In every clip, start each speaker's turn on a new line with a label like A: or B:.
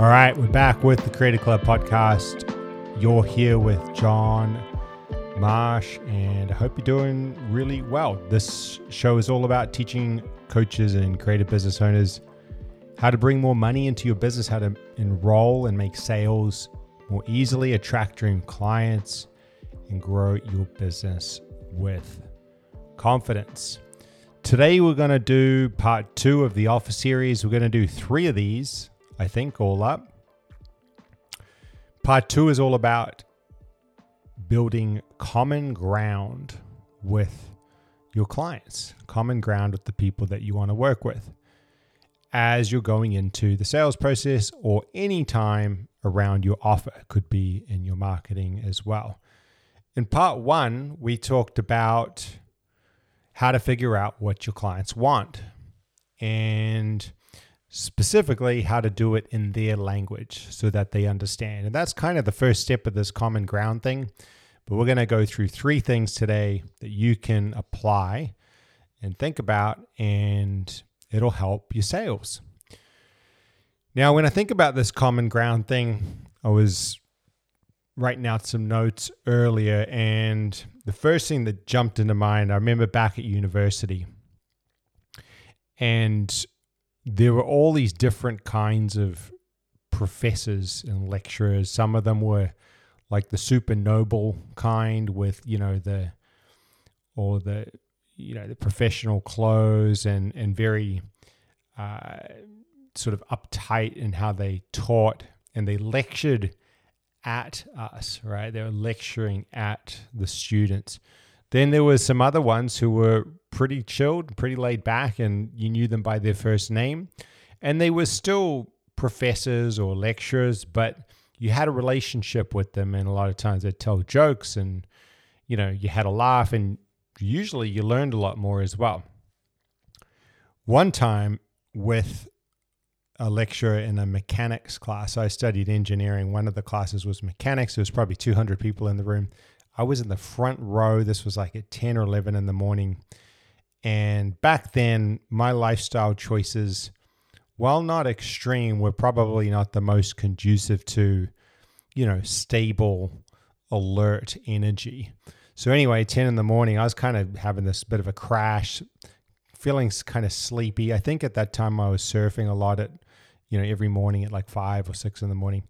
A: All right, we're back with the Creator Club podcast. You're here with John Marsh, and I hope you're doing really well. This show is all about teaching coaches and creative business owners how to bring more money into your business, how to enroll and make sales more easily, attract dream clients, and grow your business with confidence. Today, we're going to do part two of the offer series. We're going to do three of these, I think, all up. Part two is all about building common ground with your clients, common ground with the people that you want to work with as you're going into the sales process or any time around your offer. It could be in your marketing as well. In part one, we talked about how to figure out what your clients want and specifically how to do it in their language so that they understand. And that's kind of the first step of this common ground thing. But we're going to go through three things today that you can apply and think about, and it'll help your sales. Now, when I think about this common ground thing, I was writing out some notes earlier, and the first thing that jumped into mind, I remember back at university, and there were all these different kinds of professors and lecturers. Some of them were like the super noble kind with, you know, the all the you know the professional clothes and and very uh, sort of uptight in how they taught and they lectured at us, right? They were lecturing at the students. Then there were some other ones who were pretty chilled, pretty laid back, and you knew them by their first name. And they were still professors or lecturers, but you had a relationship with them. And a lot of times they'd tell jokes and, you know, you had a laugh, and usually you learned a lot more as well. One time with a lecturer in a mechanics class. I studied engineering. One of the classes was mechanics. There was probably 200 people in the room. I was in the front row. This was like at 10 or 11 in the morning. And back then, my lifestyle choices, while not extreme, were probably not the most conducive to, you know, stable, alert energy. So, anyway, 10 in the morning, I was kind of having this bit of a crash, feeling kind of sleepy. I think at that time I was surfing a lot at you know, every morning at like five or six in the morning.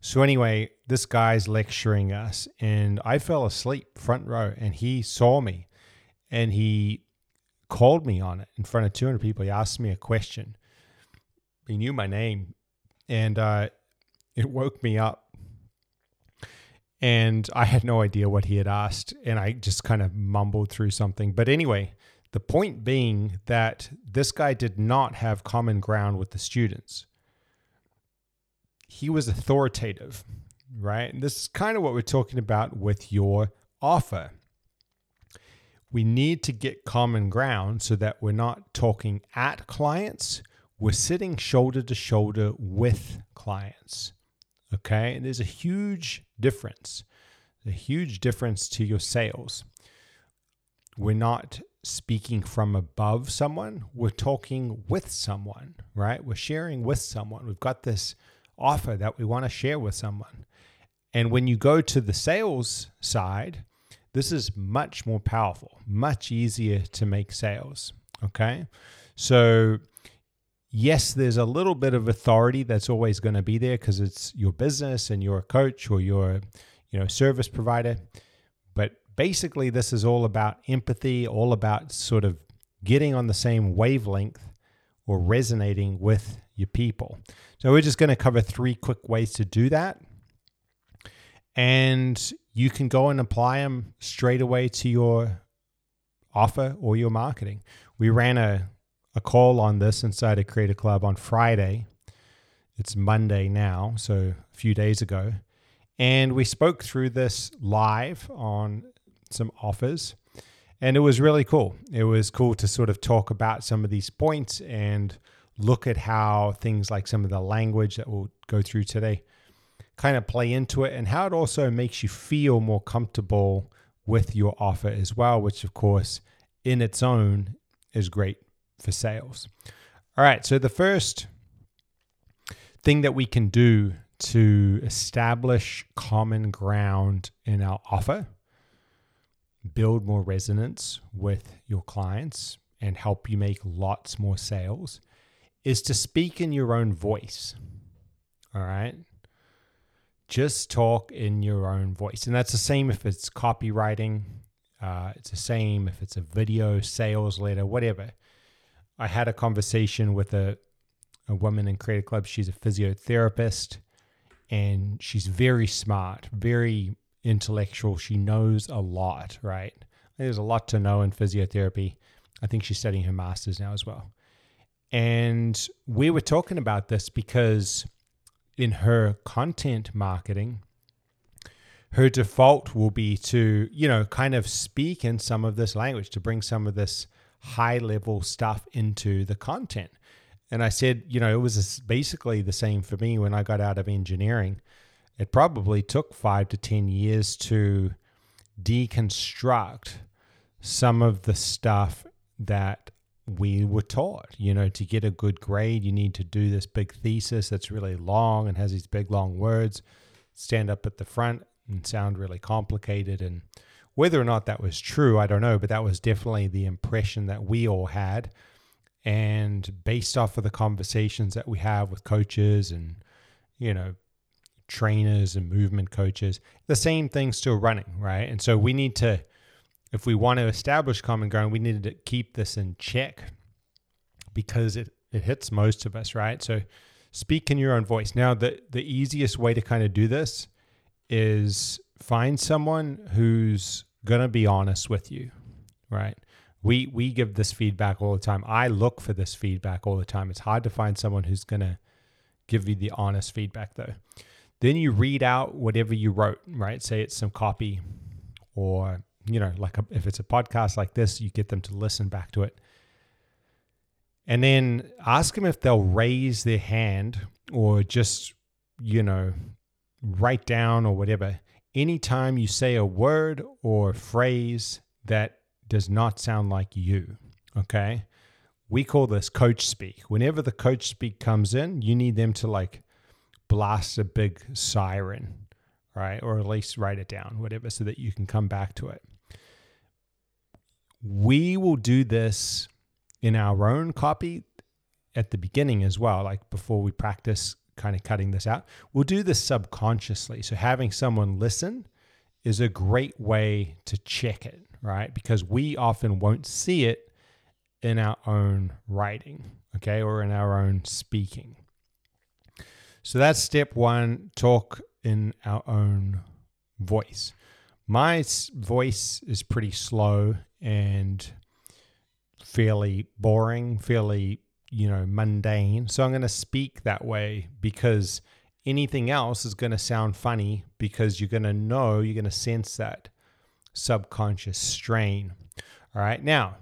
A: So anyway, this guy's lecturing us, and I fell asleep front row, and he saw me, and he called me on it in front of 200 people. He asked me a question. He knew my name, and uh, it woke me up. And I had no idea what he had asked, and I just kind of mumbled through something. But anyway, the point being that this guy did not have common ground with the students. He was authoritative, right? And this is kind of what we're talking about with your offer. We need to get common ground so that we're not talking at clients, we're sitting shoulder to shoulder with clients. Okay. And there's a huge difference, a huge difference to your sales. We're not speaking from above someone, we're talking with someone, right? We're sharing with someone. We've got this offer that we want to share with someone. And when you go to the sales side, this is much more powerful, much easier to make sales. Okay. So, yes, there's a little bit of authority that's always going to be there because it's your business and you're a coach or you're, you know, service provider But basically, this is all about empathy, all about sort of getting on the same wavelength or resonating with your people. So, we're just going to cover three quick ways to do that. And you can go and apply them straight away to your offer or your marketing. We ran a, a call on this inside a Creator Club on Friday. It's Monday now, so a few days ago. And we spoke through this live on some offers. And it was really cool. It was cool to sort of talk about some of these points and look at how things like some of the language that we'll go through today kind of play into it and how it also makes you feel more comfortable with your offer as well, which, of course, in its own is great for sales. All right. So the first thing that we can do to establish common ground in our offer, build more resonance with your clients, and help you make lots more sales is to speak in your own voice. All right. Just talk in your own voice. And that's the same if it's copywriting, uh, it's the same if it's a video, sales letter, whatever. I had a conversation with a, a woman in Creator Club. She's a physiotherapist and she's very smart, very intellectual. She knows a lot, right? There's a lot to know in physiotherapy. I think she's studying her master's now as well. And we were talking about this because in her content marketing, her default will be to, you know, kind of speak in some of this language, to bring some of this high level stuff into the content. And I said, you know, it was basically the same for me when I got out of engineering. It probably took five to 10 years to deconstruct some of the stuff that we were taught. You know, to get a good grade, you need to do this big thesis that's really long and has these big, long words, stand up at the front and sound really complicated. And whether or not that was true, I don't know, but that was definitely the impression that we all had and based off of the conversations that we have with coaches and, you know, trainers and movement coaches, the same thing's still running, right? And so we need to, if we want to establish common ground, we need to keep this in check because it, it hits most of us, right? So speak in your own voice. Now, the, the easiest way to kind of do this is find someone who's going to be honest with you, right? we we give this feedback all the time. I look for this feedback all the time. It's hard to find someone who's going to give you the honest feedback though. Then you read out whatever you wrote, right? Say it's some copy or you know, like a, if it's a podcast like this, you get them to listen back to it. And then ask them if they'll raise their hand or just, you know, write down or whatever. Anytime you say a word or a phrase that does not sound like you. Okay. We call this coach speak. Whenever the coach speak comes in, you need them to like blast a big siren, right? Or at least write it down, whatever, so that you can come back to it. We will do this in our own copy at the beginning as well, like before we practice kind of cutting this out. We'll do this subconsciously. So having someone listen is a great way to check it right? Because we often won't see it in our own writing, okay, or in our own speaking. So that's step one talk in our own voice. My voice is pretty slow and fairly boring, fairly, you know, mundane. So I'm going to speak that way because anything else is going to sound funny because you're going to know, you're going to sense that subconscious strain. All right. Now,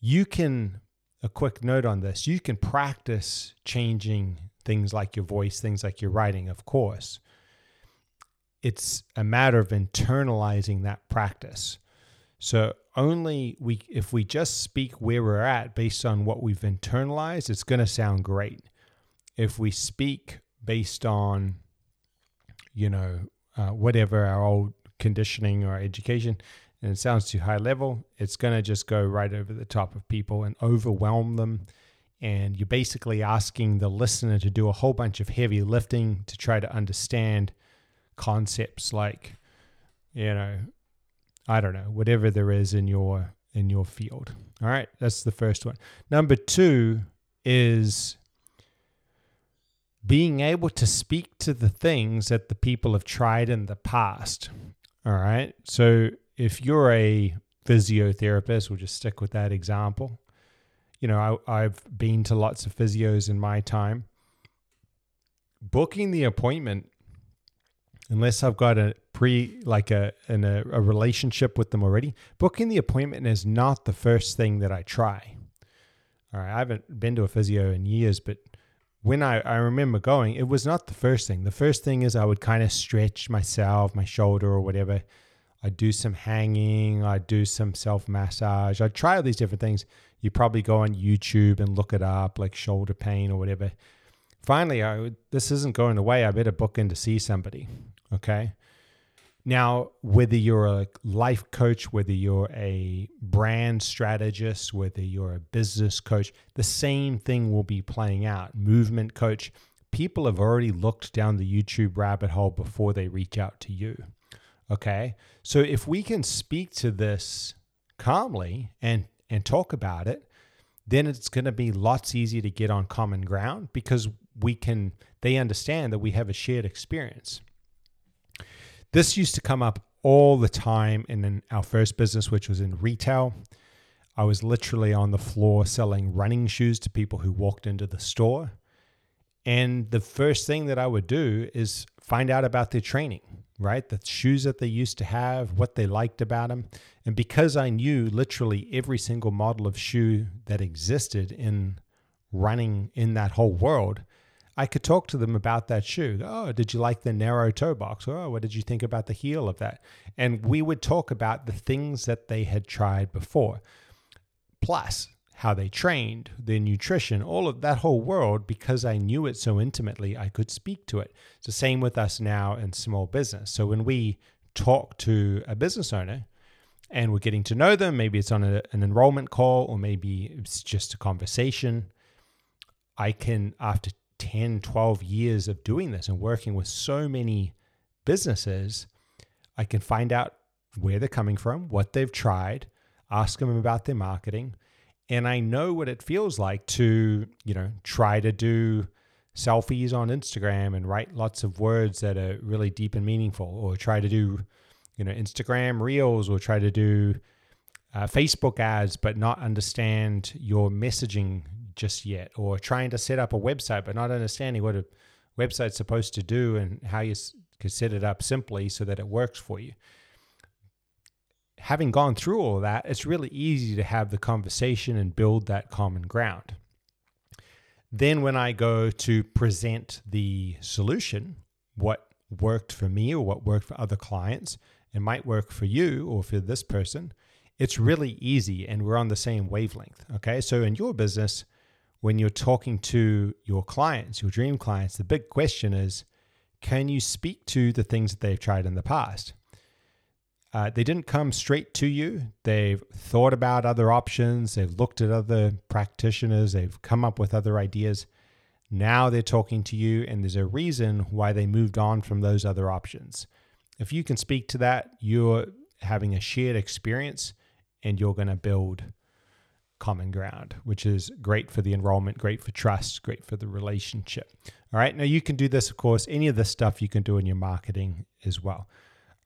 A: you can, a quick note on this, you can practice changing things like your voice, things like your writing, of course. It's a matter of internalizing that practice. So only we if we just speak where we're at based on what we've internalized, it's going to sound great. If we speak based on you know uh, whatever our old conditioning or education and it sounds too high level, it's going to just go right over the top of people and overwhelm them. And you're basically asking the listener to do a whole bunch of heavy lifting to try to understand concepts like, you know, I don't know, whatever there is in your in your field. All right, that's the first one. Number 2 is being able to speak to the things that the people have tried in the past. All right. So if you're a physiotherapist, we'll just stick with that example. You know, I, I've been to lots of physios in my time. Booking the appointment, unless I've got a pre like a a, a relationship with them already, booking the appointment is not the first thing that I try. All right, I haven't been to a physio in years, but when I, I remember going, it was not the first thing. The first thing is I would kind of stretch myself, my shoulder or whatever. I'd do some hanging, I'd do some self massage, I'd try all these different things. You probably go on YouTube and look it up, like shoulder pain or whatever. finally, I, this isn't going away. I better book in to see somebody. Okay. Now, whether you're a life coach, whether you're a brand strategist, whether you're a business coach, the same thing will be playing out. Movement coach, people have already looked down the YouTube rabbit hole before they reach out to you. Okay. So if we can speak to this calmly and and talk about it, then it's going to be lots easier to get on common ground because we can they understand that we have a shared experience. This used to come up all the time in our first business which was in retail. I was literally on the floor selling running shoes to people who walked into the store. And the first thing that I would do is find out about their training right? The shoes that they used to have, what they liked about them. And because I knew literally every single model of shoe that existed in running in that whole world, I could talk to them about that shoe. Oh, did you like the narrow toe box? Oh, what did you think about the heel of that? And we would talk about the things that they had tried before. Plus, how they trained, their nutrition, all of that whole world, because I knew it so intimately, I could speak to it. It's the same with us now in small business. So when we talk to a business owner and we're getting to know them, maybe it's on a, an enrollment call or maybe it's just a conversation, I can, after 10, 12 years of doing this and working with so many businesses, I can find out where they're coming from, what they've tried, ask them about their marketing and I know what it feels like to, you know, try to do selfies on Instagram and write lots of words that are really deep and meaningful, or try to do, you know, Instagram reels, or try to do uh, Facebook ads, but not understand your messaging just yet, or trying to set up a website, but not understanding what a website's supposed to do and how you could set it up simply so that it works for you having gone through all that, it's really easy to have the conversation and build that common ground. Then, when I go to present the solution, what worked for me or what worked for other clients, and might work for you or for this person, it's really easy and we're on the same wavelength. Okay. So, in your business, when you're talking to your clients, your dream clients, the big question is can you speak to the things that they've tried in the past? Uh, they didn't come straight to you. They've thought about other options. They've looked at other practitioners. They've come up with other ideas. Now they're talking to you, and there's a reason why they moved on from those other options. If you can speak to that, you're having a shared experience and you're going to build common ground, which is great for the enrollment, great for trust, great for the relationship. All right. Now, you can do this, of course, any of this stuff you can do in your marketing as well.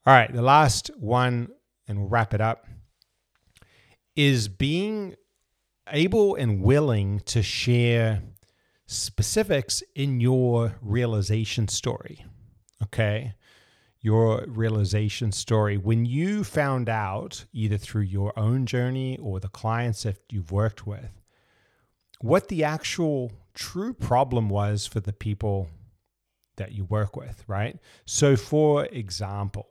A: All right, the last one, and we'll wrap it up, is being able and willing to share specifics in your realization story. Okay. Your realization story. When you found out, either through your own journey or the clients that you've worked with, what the actual true problem was for the people that you work with, right? So, for example,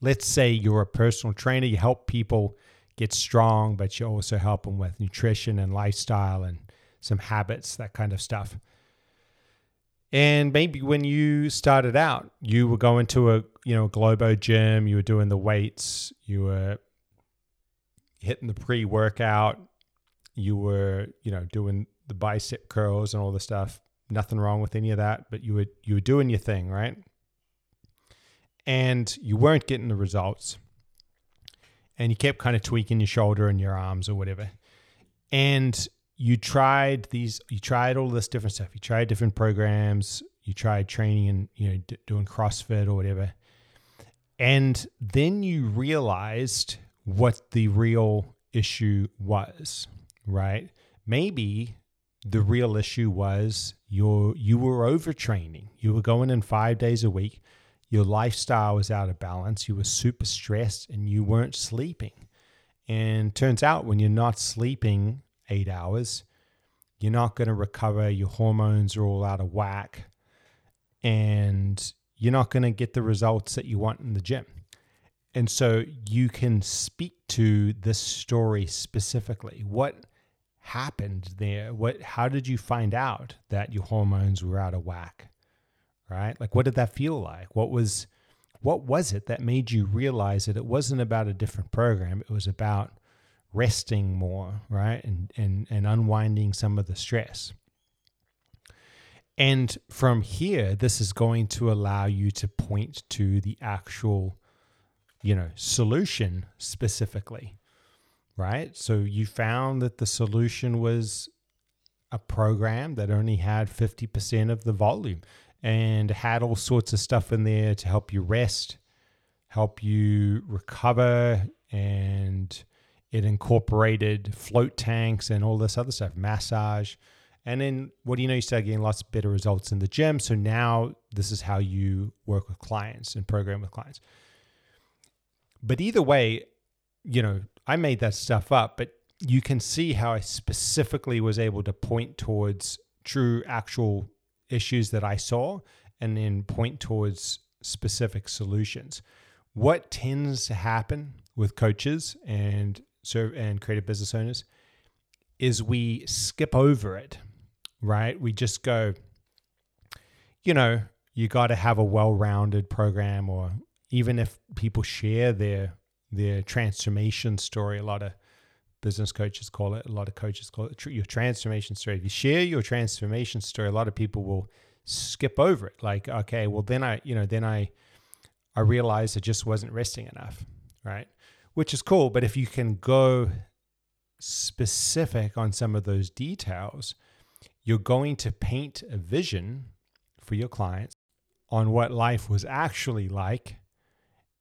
A: let's say you're a personal trainer, you help people get strong, but you also help them with nutrition and lifestyle and some habits, that kind of stuff. And maybe when you started out, you were going to a you know Globo gym, you were doing the weights, you were hitting the pre-workout, you were you know doing the bicep curls and all the stuff. Nothing wrong with any of that, but you were you were doing your thing, right? and you weren't getting the results. And you kept kind of tweaking your shoulder and your arms or whatever. And you tried these, you tried all this different stuff. You tried different programs. You tried training and, you know, d- doing CrossFit or whatever. And then you realized what the real issue was, right? Maybe the real issue was your you were overtraining. You were going in 5 days a week your lifestyle was out of balance, you were super stressed, and you weren't sleeping. And turns out when you're not sleeping eight hours, you're not going to recover. Your hormones are all out of whack, and you're not going to get the results that you want in the gym. And so you can speak to this story specifically. What happened there? What how did you find out that your hormones were out of whack? Right? Like what did that feel like? What was what was it that made you realize that it wasn't about a different program, it was about resting more, right? And and and unwinding some of the stress. And from here, this is going to allow you to point to the actual, you know, solution specifically, right? So you found that the solution was a program that only had 50% of the volume and had all sorts of stuff in there to help you rest, help you recover, and it incorporated float tanks and all this other stuff, massage. And then what do you know? You start getting lots of better results in the gym. So now this is how you work with clients and program with clients. But either way, you know, I made that stuff up, but you can see how I specifically was able to point towards true actual issues that I saw and then point towards specific solutions. What tends to happen with coaches and so and creative business owners is we skip over it, right? We just go, you know, you got to have a well-rounded program, or even if people share their their transformation story, a lot of business coaches call it, a lot of coaches call it your transformation story. If you share your transformation story, a lot of people will skip over it. Like, okay, well then I, you know, then I I realized it just wasn't resting enough, right? Which is cool, but if you can go specific on some of those details, you're going to paint a vision for your clients on what life was actually like.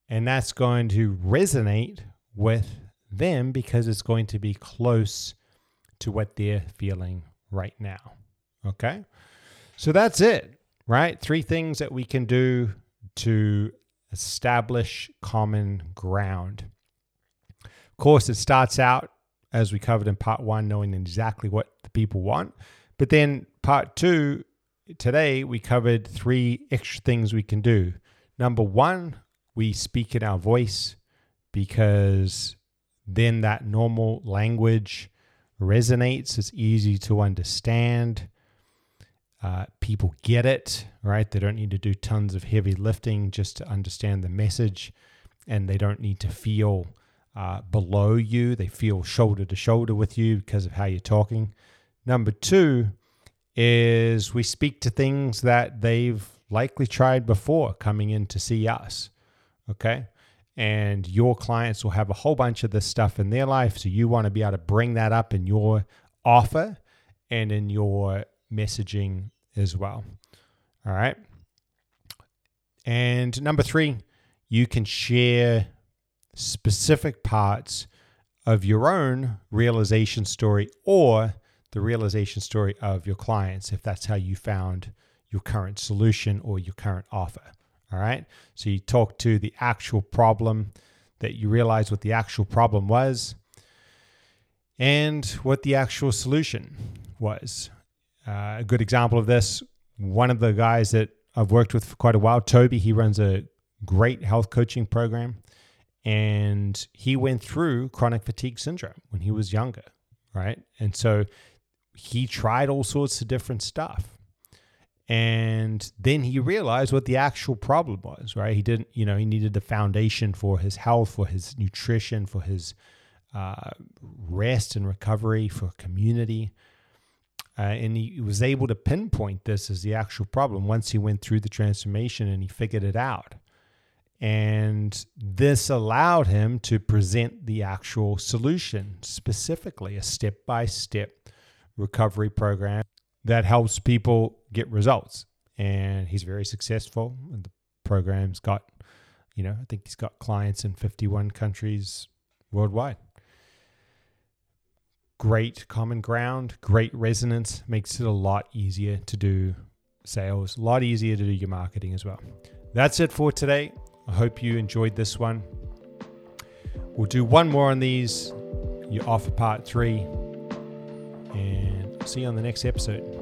A: And that's going to resonate with them because it's going to be close to what they're feeling right now. Okay. So that's it, right? Three things that we can do to establish common ground. Of course, it starts out, as we covered in part one, knowing exactly what the people want. But then part two, today, we covered three extra things we can do. Number one, we speak in our voice because then that normal language resonates. It's easy to understand. Uh, people get it, right? They don't need to do tons of heavy lifting just to understand the message, and they don't need to feel uh, below you. They feel shoulder to shoulder with you because of how you're talking. Number two is we speak to things that they've likely tried before coming in to see us. Okay and your clients will have a whole bunch of this stuff in their life. So you want to be able to bring that up in your offer and in your messaging as well. All right. And number three, you can share specific parts of your own realization story or the realization story of your clients if that's how you found your current solution or your current offer. All right. So you talk to the actual problem that you realize what the actual problem was and what the actual solution was. Uh, a good example of this one of the guys that I've worked with for quite a while, Toby, he runs a great health coaching program. And he went through chronic fatigue syndrome when he was younger, right? And so he tried all sorts of different stuff and then he realized what the actual problem was, right? He didn't, you know, he needed the foundation for his health, for his nutrition, for his uh, rest and recovery, for community. Uh, and he was able to pinpoint this as the actual problem once he went through the transformation and he figured it out. And this allowed him to present the actual solution, specifically a step by step recovery program that helps people get results. And he's very successful. And the program's got, you know, I think he's got clients in 51 countries worldwide. Great common ground, great resonance, makes it a lot easier to do sales, a lot easier to do your marketing as well. That's it for today. I hope you enjoyed this one. We'll do one more on these, you offer part three, and see you on the next episode.